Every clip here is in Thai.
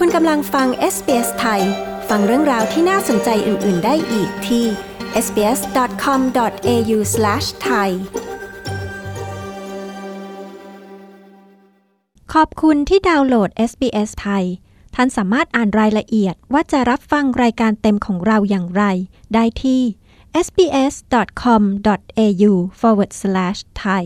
คุณกำลังฟัง SBS ไทย ฟังเรื่องราวที่น่าสนใจอื่น ๆ ได้อีกที่ sbs.com.au/thai ขอบคุณที่ดาวน์โหลด SBS ไทย ท่านสามารถอ่านรายละเอียดว่าจะรับฟังรายการเต็มของเราอย่างไร ได้ที่ sbs.com.au forward slash thai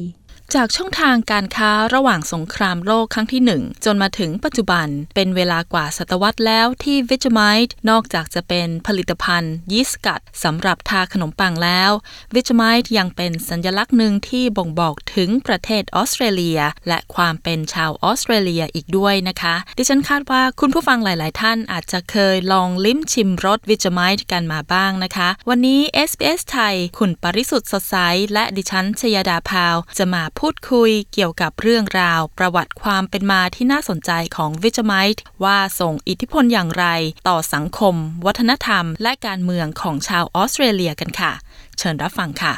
จากช่องทางการค้าระหว่างสงครามโลกครั้งที่หนึ่งจนมาถึงปัจจุบัน เป็นเวลากว่าศตวรรษแล้วที่ Vegemite นอกจากจะเป็นผลิตภัณฑ์ยีสต์กัดสำหรับทาขนมปังแล้ว Vegemite ยังเป็นสัญลักษณ์หนึ่งที่บ่งบอกถึงประเทศออสเตรเลีย และความเป็นชาวออสเตรเลียอีกด้วยนะคะ ดิฉันคาดว่าคุณผู้ฟังหลาย ๆ ท่านอาจจะเคยลองลิ้มชิมรส Vegemite กันมาบ้างนะคะ วันนี้ SBS ไทย คุณปริสุทธ์สดใสและดิฉันชยดาพาวจะมาพูดคุยเกี่ยวกับเรื่องราวประวัติความเป็นมาที่น่าสนใจของวิจัยว่าส่งอิทธิพลอย่างไร ต่อสังคม วัฒนธรรม และการเมืองของชาวออสเตรเลียกันค่ะ เชิญรับฟังค่ะ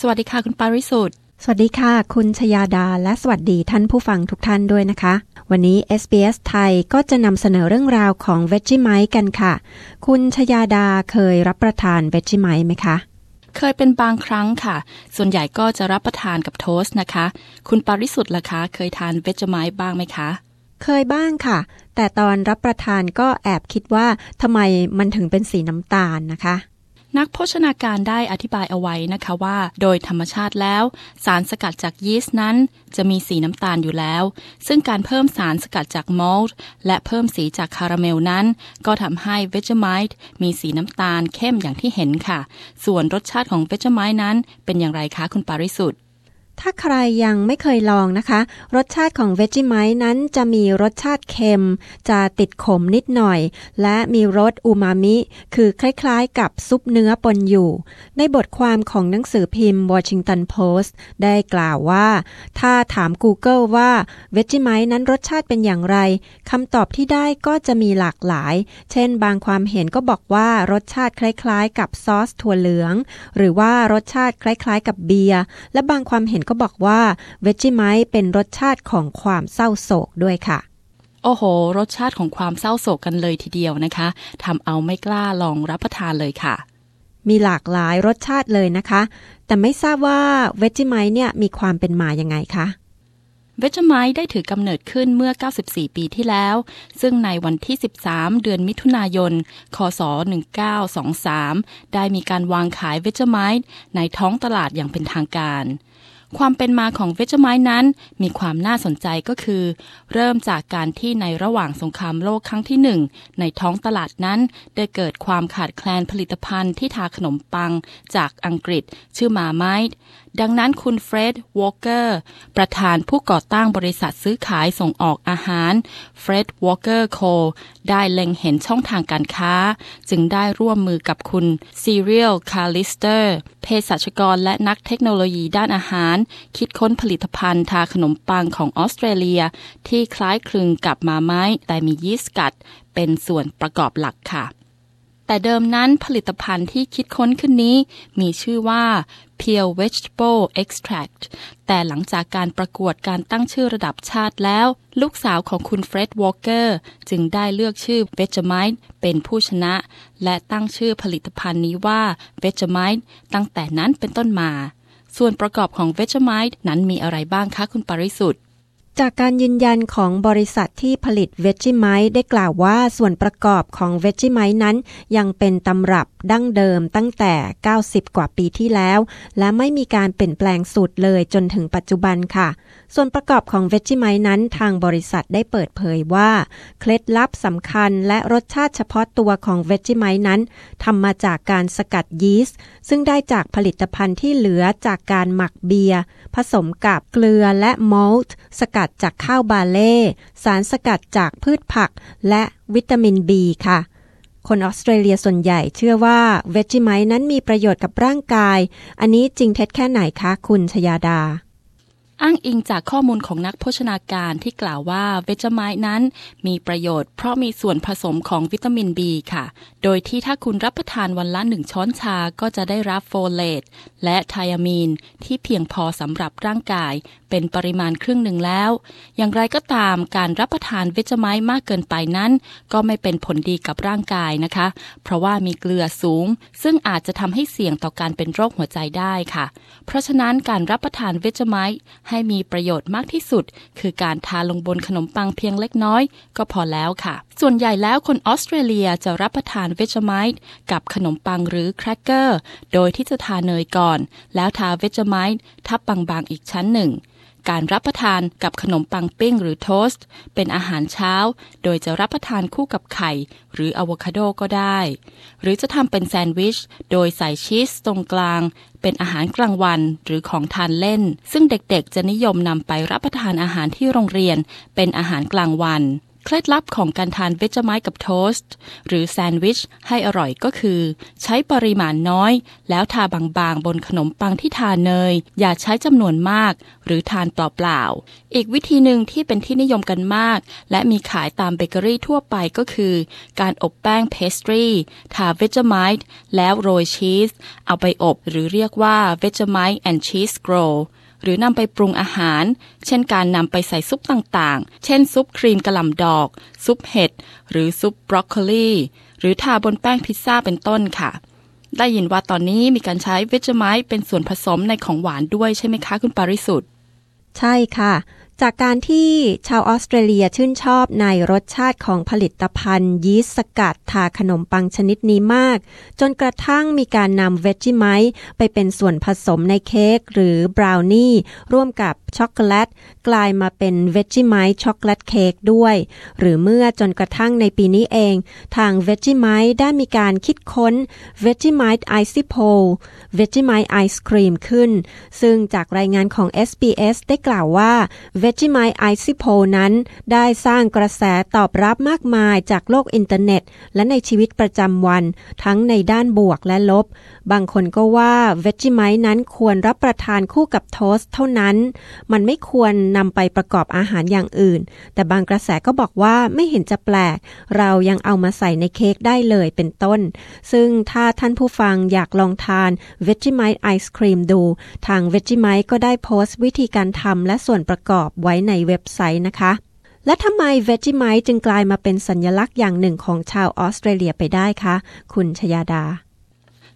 สวัสดีค่ะ คุณปาริสุทธิ์ สวัสดีค่ะ คุณชยาดาและสวัสดีท่านผู้ฟังทุกท่านด้วยนะคะ วันนี้ SBS ไทยก็จะนำเสนอเรื่องราวของ Vegemite กันค่ะ คุณชยาดาเคยรับประทาน Vegemite ไหมคะ เคยเป็นบางครั้งค่ะ ส่วนใหญ่ก็จะรับประทานกับโทสต์นะคะ คุณปาริสุทธิ์ล่ะคะ เคยทานเวจไมต์บ้างไหมคะ เคยบ้างค่ะ แต่ตอนรับประทานก็แอบคิดว่าทำไมมันถึงเป็นสีน้ำตาลนะคะ นักโภชนาการได้อธิบายเอาไว้นะคะว่า โดยธรรมชาติแล้ว สารสกัดจากยีสต์นั้น จะมีสีน้ำตาลอยู่แล้ว ซึ่งการเพิ่มสารสกัดจากมอลต์และเพิ่มสีจากคาราเมลนั้น ก็ทำให้เวจไมต์มีสีน้ำตาลเข้มอย่างที่เห็นค่ะ ส่วนรสชาติของเวจไมต์นั้นเป็นอย่างไรคะคุณปาริสุทธิ์ ถ้าใครยังไม่เคยลองนะคะ รสชาติของ Vegemite นั้นจะมีรสชาติเค็ม จะติดขมนิดหน่อย และมีรสอูมามิ คือคล้ายๆกับซุปเนื้อปนอยู่ ในบทความของหนังสือพิมพ์ Washington Post ได้กล่าวว่า ถ้าถาม Google ว่า Vegemite นั้นรสชาติเป็นอย่างไรคำตอบที่ได้ก็จะมีหลากหลาย เช่น บางความเห็นก็บอกว่ารสชาติคล้ายๆ กับซอสถั่วเหลือง หรือว่ารสชาติคล้ายๆ กับเบียร์และบางความเห็นก็บอกว่าเวจิไมต์เป็นรสชาติของความเศร้าโศกด้วยค่ะ โอ้โห รสชาติของความเศร้าโศกกันเลยทีเดียวนะคะทำเอาไม่กล้าลองรับประทานเลยค่ะ มีหลากหลายรสชาติเลยนะคะ แต่ไม่ทราบว่าเวจิไมต์เนี่ยมีความเป็นมายังไงคะเวจไมต์ได้ถือกำเนิดขึ้นเมื่อ 94 ปีที่แล้ว ซึ่งในวันที่ 13 เดือนมิถุนายน คศ 1923 ได้มีการวางขายเวจไมต์ในท้องตลาดอย่างเป็นทางการ ความเป็นมาของเวชไม้นั้น มีความน่าสนใจก็คือ เริ่มจากการที่ในระหว่างสงครามโลกครั้งที่หนึ่งในท้องตลาดนั้น ได้เกิดความขาดแคลนผลิตภัณฑ์ที่ทาขนมปังจากอังกฤษ ชื่อมาไม้ ดังนั้นคุณ Fred Walker ประธานผู้ก่อตั้งบริษัทซื้อขายส่งออกอาหาร Fred Walker & Co ได้เล็งเห็นช่องทางการค้า จึงได้ร่วมมือกับคุณ Cyril Callister เภสัชกรและนักเทคโนโลยีด้านอาหาร คิดค้นผลิตภัณฑ์ทาขนมปังของออสเตรเลีย ที่คล้ายคลึงกับมาไม้แต่มียีสต์กัด เป็นส่วนประกอบหลักค่ะ แต่เดิมนั้นผลิตภัณฑ์ที่คิดค้นขึ้นนี้ มีชื่อว่า Pure Vegetable Extract แต่หลังจากการประกวดการตั้งชื่อระดับชาติแล้ว ลูกสาวของคุณเฟร็ดวอลเกอร์จึงได้เลือกชื่อ Vegemite เป็นผู้ชนะ และตั้งชื่อผลิตภัณฑ์นี้ว่า Vegemite ตั้งแต่นั้นเป็นต้นมา ส่วนประกอบของ Vegemite นั้นมีอะไรบ้างคะคุณปริสุทธิ์ จากการยืนยันของบริษัทที่ผลิตเวจิไมต์ได้กล่าวว่าส่วนประกอบของเวจิไมต์นั้น ยังเป็นตำรับดั้งเดิมตั้งแต่ 90 กว่าปีที่แล้ว และไม่มีการเปลี่ยนแปลงสูตรเลยจนถึงปัจจุบันค่ะ ส่วนประกอบของเวจิไมต์นั้นทางบริษัทได้เปิดเผยว่า เคล็ดลับสำคัญและรสชาติเฉพาะตัวของเวจิไมต์นั้นทำมาจากการสกัดยีสต์ซึ่งได้จากผลิตภัณฑ์ที่เหลือจากการหมักเบียร์ผสมกับเกลือและมอลต์สกัดจากข้าวบาเล่ สารสกัดจากพืชผัก และวิตามินบีค่ะ คนออสเตรเลียส่วนใหญ่เชื่อว่าเวจิไมนั้นมีประโยชน์กับร่างกาย อันนี้จริงเท็จแค่ไหนคะคุณชยาดาอ้างอิงจากข้อมูลของนักโภชนาการที่กล่าวว่าเวจไมนั้น มีประโยชน์เพราะมีส่วนผสมของวิตามิน B ค่ะ โดยที่ถ้าคุณรับประทานวันละหนึ่งช้อนชาก็จะได้รับโฟเลตและไทอามีนที่เพียงพอสำหรับร่างกายเป็นปริมาณครึ่งหนึ่งแล้ว อย่างไรก็ตามการรับประทานเวจไมต์มากเกินไปนั้น ก็ไม่เป็นผลดีกับร่างกายนะคะ เพราะว่ามีเกลือสูง ซึ่งอาจจะทำให้เสี่ยงต่อการเป็นโรคหัวใจได้ค่ะ เพราะฉะนั้นการรับประทานเวจไมต์ให้มีประโยชน์มากที่สุด คือการทาลงบนขนมปังเพียงเล็กน้อย ก็พอแล้วค่ะ ส่วนใหญ่แล้วคนออสเตรเลียจะรับประทานเวจไมต์กับขนมปังหรือแครกเกอร์ โดยที่จะทาเนยก่อน แล้วทาเวจไมต์ทับบางๆอีกชั้นหนึ่ง การรับประทานกับขนมปังปิ้งหรือโทสต์ เป็นอาหารเช้า โดยจะรับประทานคู่กับไข่ หรืออะโวคาโดก็ได้ หรือจะทำเป็นแซนด์วิช โดยใส่ชีสตรงกลาง เป็นอาหารกลางวันหรือของทานเล่น ซึ่งเด็กๆ จะนิยมนำไปรับประทานอาหารที่โรงเรียน เป็นอาหารกลางวัน เคล็ดลับของการทานเวจไมต์กับโทสต์ หรือแซนด์วิชให้อร่อยก็คือ ใช้ปริมาณน้อย แล้วทาบางๆ บนขนมปังที่ทาเนย อย่าใช้จำนวนมาก หรือทานเปล่าๆ อีกวิธีหนึ่งที่เป็นที่นิยมกันมาก และมีขายตามเบเกอรี่ทั่วไปก็คือ การอบแป้งเพสตรีทา Vegemite แล้วโรยชีส เอาไปอบหรือเรียกว่า Vegemite and cheese scroll หรือนำไปปรุงอาหาร เช่นการนำไปใส่ซุปต่างๆ เช่นซุปครีมกะหล่ำดอก ซุปเห็ด หรือซุปบรอกโคลีหรือทาบนแป้งพิซซ่าเป็นต้นค่ะ ได้ยินว่าตอนนี้มีการใช้ Vegemite เป็นส่วนผสมในของหวานด้วยใช่ไหมคะ คุณปาริสุทธิ์ใช่ค่ะ จากการที่ชาวออสเตรเลียชื่นชอบในรสชาติของผลิตภัณฑ์ยีสต์สกัดทาขนมปังชนิดนี้มาก จนกระทั่งมีการนำ Vegemite ไปเป็นส่วนผสมในเค้กหรือบราวนี่ร่วมกับช็อกโกแลต กลายมาเป็น Vegemite chocolate cake ด้วย หรือเมื่อจนกระทั่งในปีนี้เอง ทาง Vegemite ได้มีการคิดค้น Vegemite Icy Pole Vegemite ไอศกรีมขึ้น ซึ่งจากรายงานของ SBS ได้กล่าวว่า Vegemite Icy Pole นั้น ได้สร้างกระแสตอบรับมากมายจากโลกอินเทอร์เน็ต และในชีวิตประจำวัน ทั้งในด้านบวกและลบ บางคนก็ว่า Vegemite นั้นควรรับประทานคู่กับ toast เท่านั้น มันไม่ควรนำไปประกอบอาหารอย่างอื่น แต่บางกระแสก็บอกว่าไม่เห็นจะแปลก เรายังเอามาใส่ในเค้กได้เลยเป็นต้น ซึ่งถ้าท่านผู้ฟังอยากลองทาน Vegemite Ice Cream ดู ทาง Vegemite ก็ได้โพสต์วิธีการทำและส่วนประกอบไว้ในเว็บไซต์นะคะ และทำไม Vegemite จึงกลายมาเป็นสัญลักษณ์อย่างหนึ่งของชาวออสเตรเลียไปได้คะ คุณชยาดา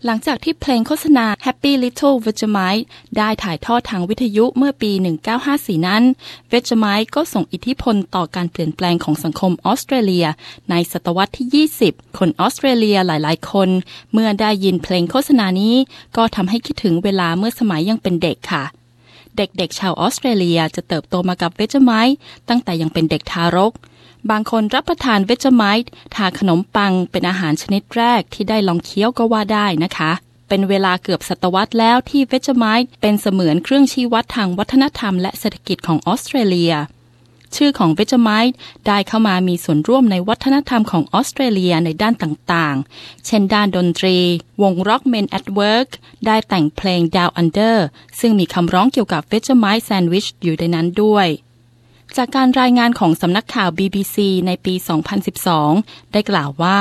หลังจากที่เพลงโฆษณา Happy Little Vegemite ได้ถ่ายทอดทางวิทยุเมื่อปี 1954 นั้น Vegemite ก็ส่งอิทธิพลต่อการเปลี่ยนแปลงของสังคมออสเตรเลีย ในศตวรรษที่ 20 คนออสเตรเลียหลาย ๆ คน เมื่อได้ยินเพลงโฆษณานี้ ก็ทำให้คิดถึงเวลาเมื่อสมัยยังเป็นเด็กค่ะ เด็กๆ ชาวออสเตรเลียจะเติบโตมากับเวจไมต์ตั้งแต่ยังเป็นเด็กทารก บางคนรับประทานเวจไมต์ทาขนมปังเป็นอาหารชนิดแรกที่ได้ลองเคี้ยวก็ว่าได้นะคะ เป็นเวลาเกือบศตวรรษแล้วที่เวจไมต์เป็นเสมือนเครื่องชี้วัดทางวัฒนธรรมและเศรษฐกิจของออสเตรเลีย ชื่อของเวจไมต์ได้เข้ามามีส่วนร่วมในวัฒนธรรมของออสเตรเลียในด้านต่างๆ เช่นด้านดนตรี วง Rock Men at Work ได้แต่งเพลง Down Under ซึ่งมีคำร้องเกี่ยวกับเวจไมต์แซนด์วิชอยู่ในนั้นด้วย จากการรายงานของสำนักข่าว BBC ในปี 2012 ได้กล่าวว่า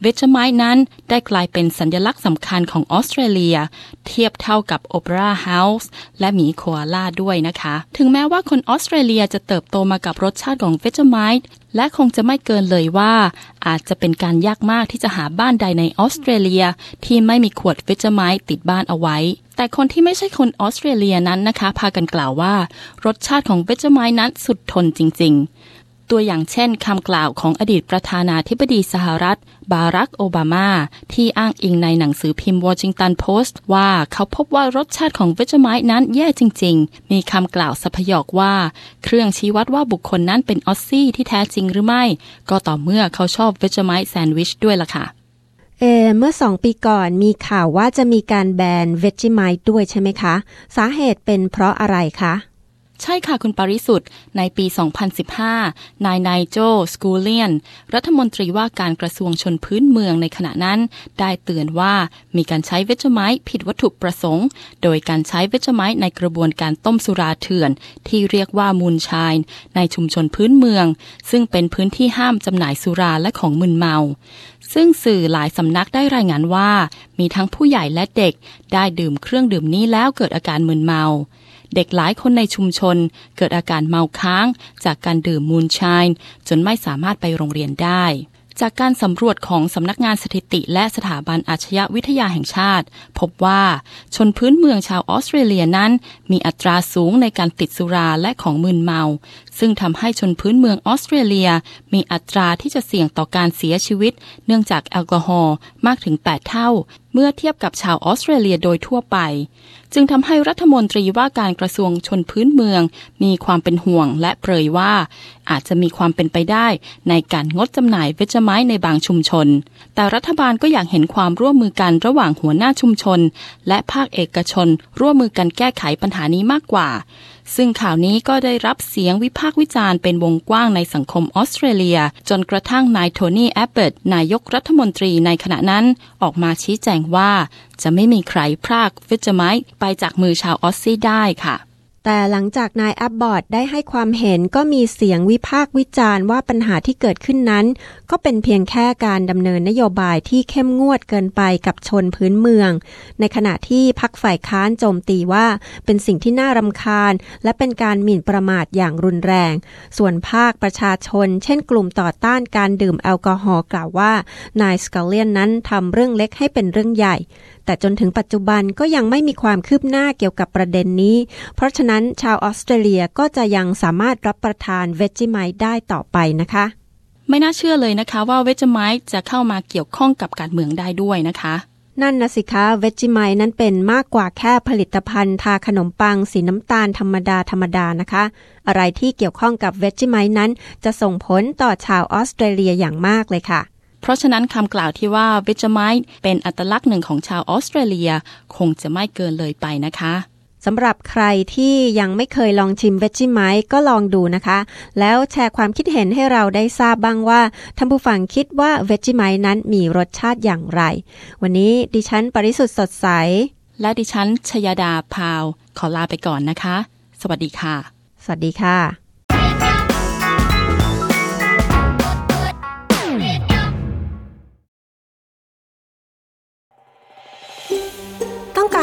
เวจไมต์นั้นได้กลายเป็นสัญลักษณ์สำคัญของออสเตรเลีย เทียบเท่ากับโอเปร่าเฮาส์และหมีโคอาล่าด้วยนะคะ ถึงแม้ว่าคนออสเตรเลียจะเติบโตมากับรสชาติของเวจไมต์และคงจะไม่เกินเลยว่า อาจจะเป็นการยากมากที่จะหาบ้านใดในออสเตรเลีย ที่ไม่มีขวดเวจไมต์ติดบ้านเอาไว้ แต่คนที่ไม่ใช่คนออสเตรเลียนั้นนะคะ พากันกล่าวว่า รสชาติของเวจไมต์นั้นสุดทนจริง ๆ ตัวอย่างเช่นคำกล่าวของอดีตประธานาธิบดีสหรัฐ บารักโอบามา ที่อ้างอิงในหนังสือพิมพ์วอชิงตันโพสต์ว่าเขาพบว่ารสชาติของเวจไมต์นั้นแย่จริง ๆ มีคำกล่าวสพยอกว่า เครื่องชี้วัดว่าบุคคลนั้นเป็นออสซี่ที่แท้จริงหรือไม่ ก็ต่อเมื่อเขาชอบเวจไมต์แซนด์วิชด้วยล่ะค่ะ เอเมื่อสองปีก่อนมีข่าวว่าจะมีการแบนเวจิไมต์ด้วยใช่ไหมคะ สาเหตุเป็นเพราะอะไรคะ ใช่ค่ะคุณปริสุทธิ์ในปี 2015 นายไนโจสกูเลียน รัฐมนตรีว่าการกระทรวงชนพื้นเมืองในขณะนั้น ได้เตือนว่ามีการใช้เวชไม้ผิดวัตถุประสงค์ โดยการใช้เวชไม้ในกระบวนการต้มสุราเถื่อน ที่เรียกว่ามูลชายในชุมชนพื้นเมือง ซึ่งเป็นพื้นที่ห้ามจำหน่ายสุราและของมึนเมาซึ่งสื่อหลายสำนักได้รายงานว่า มีทั้งผู้ใหญ่และเด็ก ได้ดื่มเครื่องดื่มนี้แล้วเกิดอาการมึนเมา เด็กหลายคนในชุมชน เกิดอาการเมาค้าง จากการดื่มมูนไชน์จนไม่สามารถไปโรงเรียนได้จากการสำรวจของสำนักงานสถิติและสถาบันอาชญวิทยาแห่งชาติ พบว่าชนพื้นเมืองชาวออสเตรเลียนั้น มีอัตราสูงในการติดสุราและของมึนเมา ซึ่งทำให้ชนพื้นเมืองออสเตรเลีย มีอัตราที่จะเสี่ยงต่อการเสียชีวิต เนื่องจากแอลกอฮอล์มากถึง 8 เท่า เมื่อเทียบกับชาวออสเตรเลียโดยทั่วไป จึงทำให้รัฐมนตรีว่าการกระทรวงชนพื้นเมือง มีความเป็นห่วงและเปรยว่า อาจจะมีความเป็นไปได้ในการงดจำหน่ายเวชไม้ในบางชุมชน แต่รัฐบาลก็อยากเห็นความร่วมมือกันระหว่างหัวหน้าชุมชน และภาคเอกชน ร่วมมือกันแก้ไขปัญหานี้มากกว่าซึ่งข่าวนี้ก็ได้รับเสียงวิพากษ์วิจารณ์เป็นวงกว้างในสังคมออสเตรเลีย จนกระทั่งนายโทนี่แอบบอตต์นายกรัฐมนตรีในขณะนั้นออกมาชี้แจงว่า จะไม่มีใครพราก Vegemite ไปจากมือชาวออสซี่ได้ค่ะ แต่หลังจากนายแอบบอตต์ได้ให้ความเห็นก็มีเสียงวิพากษ์วิจารณ์ว่าปัญหาที่เกิดขึ้นนั้น ก็เป็นเพียงแค่การดำเนินนโยบายที่เข้มงวดเกินไปกับชนพื้นเมือง ในขณะที่พักฝ่ายค้านโจมตีว่าเป็นสิ่งที่น่ารำคาญ และเป็นการหมิ่นประมาทอย่างรุนแรง ส่วนภาคประชาชน เช่นกลุ่มต่อต้านการดื่มแอลกอฮอล์กล่าวว่านายสกาเลียนนั้นทำเรื่องเล็กให้เป็นเรื่องใหญ่แต่จนถึงปัจจุบันก็ยังไม่มีความคืบหน้าเกี่ยวกับประเด็นนี้ เพราะฉะนั้นชาวออสเตรเลียก็จะยังสามารถรับประทานเวจิไมต์ได้ต่อไปนะคะ ไม่น่าเชื่อเลยนะคะว่าเวจไมต์จะเข้ามาเกี่ยวข้องกับการเมืองได้ด้วยนะคะนั่นนะสิคะเวจิไมต์นั้นเป็นมากกว่าแค่ผลิตภัณฑ์ทาขนมปังสีน้ำตาลธรรมดาธรรมดานะคะ อะไรที่เกี่ยวข้องกับเวจิไมต์นั้น จะส่งผลต่อชาวออสเตรเลียอย่างมากเลยค่ะ เพราะฉะนั้นคำกล่าวที่ว่าเวจไมต์เป็นอัตลักษณ์หนึ่งของชาวออสเตรเลีย คงจะไม่เกินเลยไปนะคะสำหรับใครที่ยังไม่เคยลองชิมเวจิไมต์ก็ลองดูนะคะ แล้วแชร์ความคิดเห็นให้เราได้ทราบบ้างว่าท่านผู้ฟังคิดว่าเวจิไมต์นั้นมีรสชาติอย่างไร วันนี้ดิฉันปริสุทธ์สดใส และดิฉันชยดาพาว ขอลาไปก่อนนะคะ สวัสดีค่ะ สวัสดีค่ะ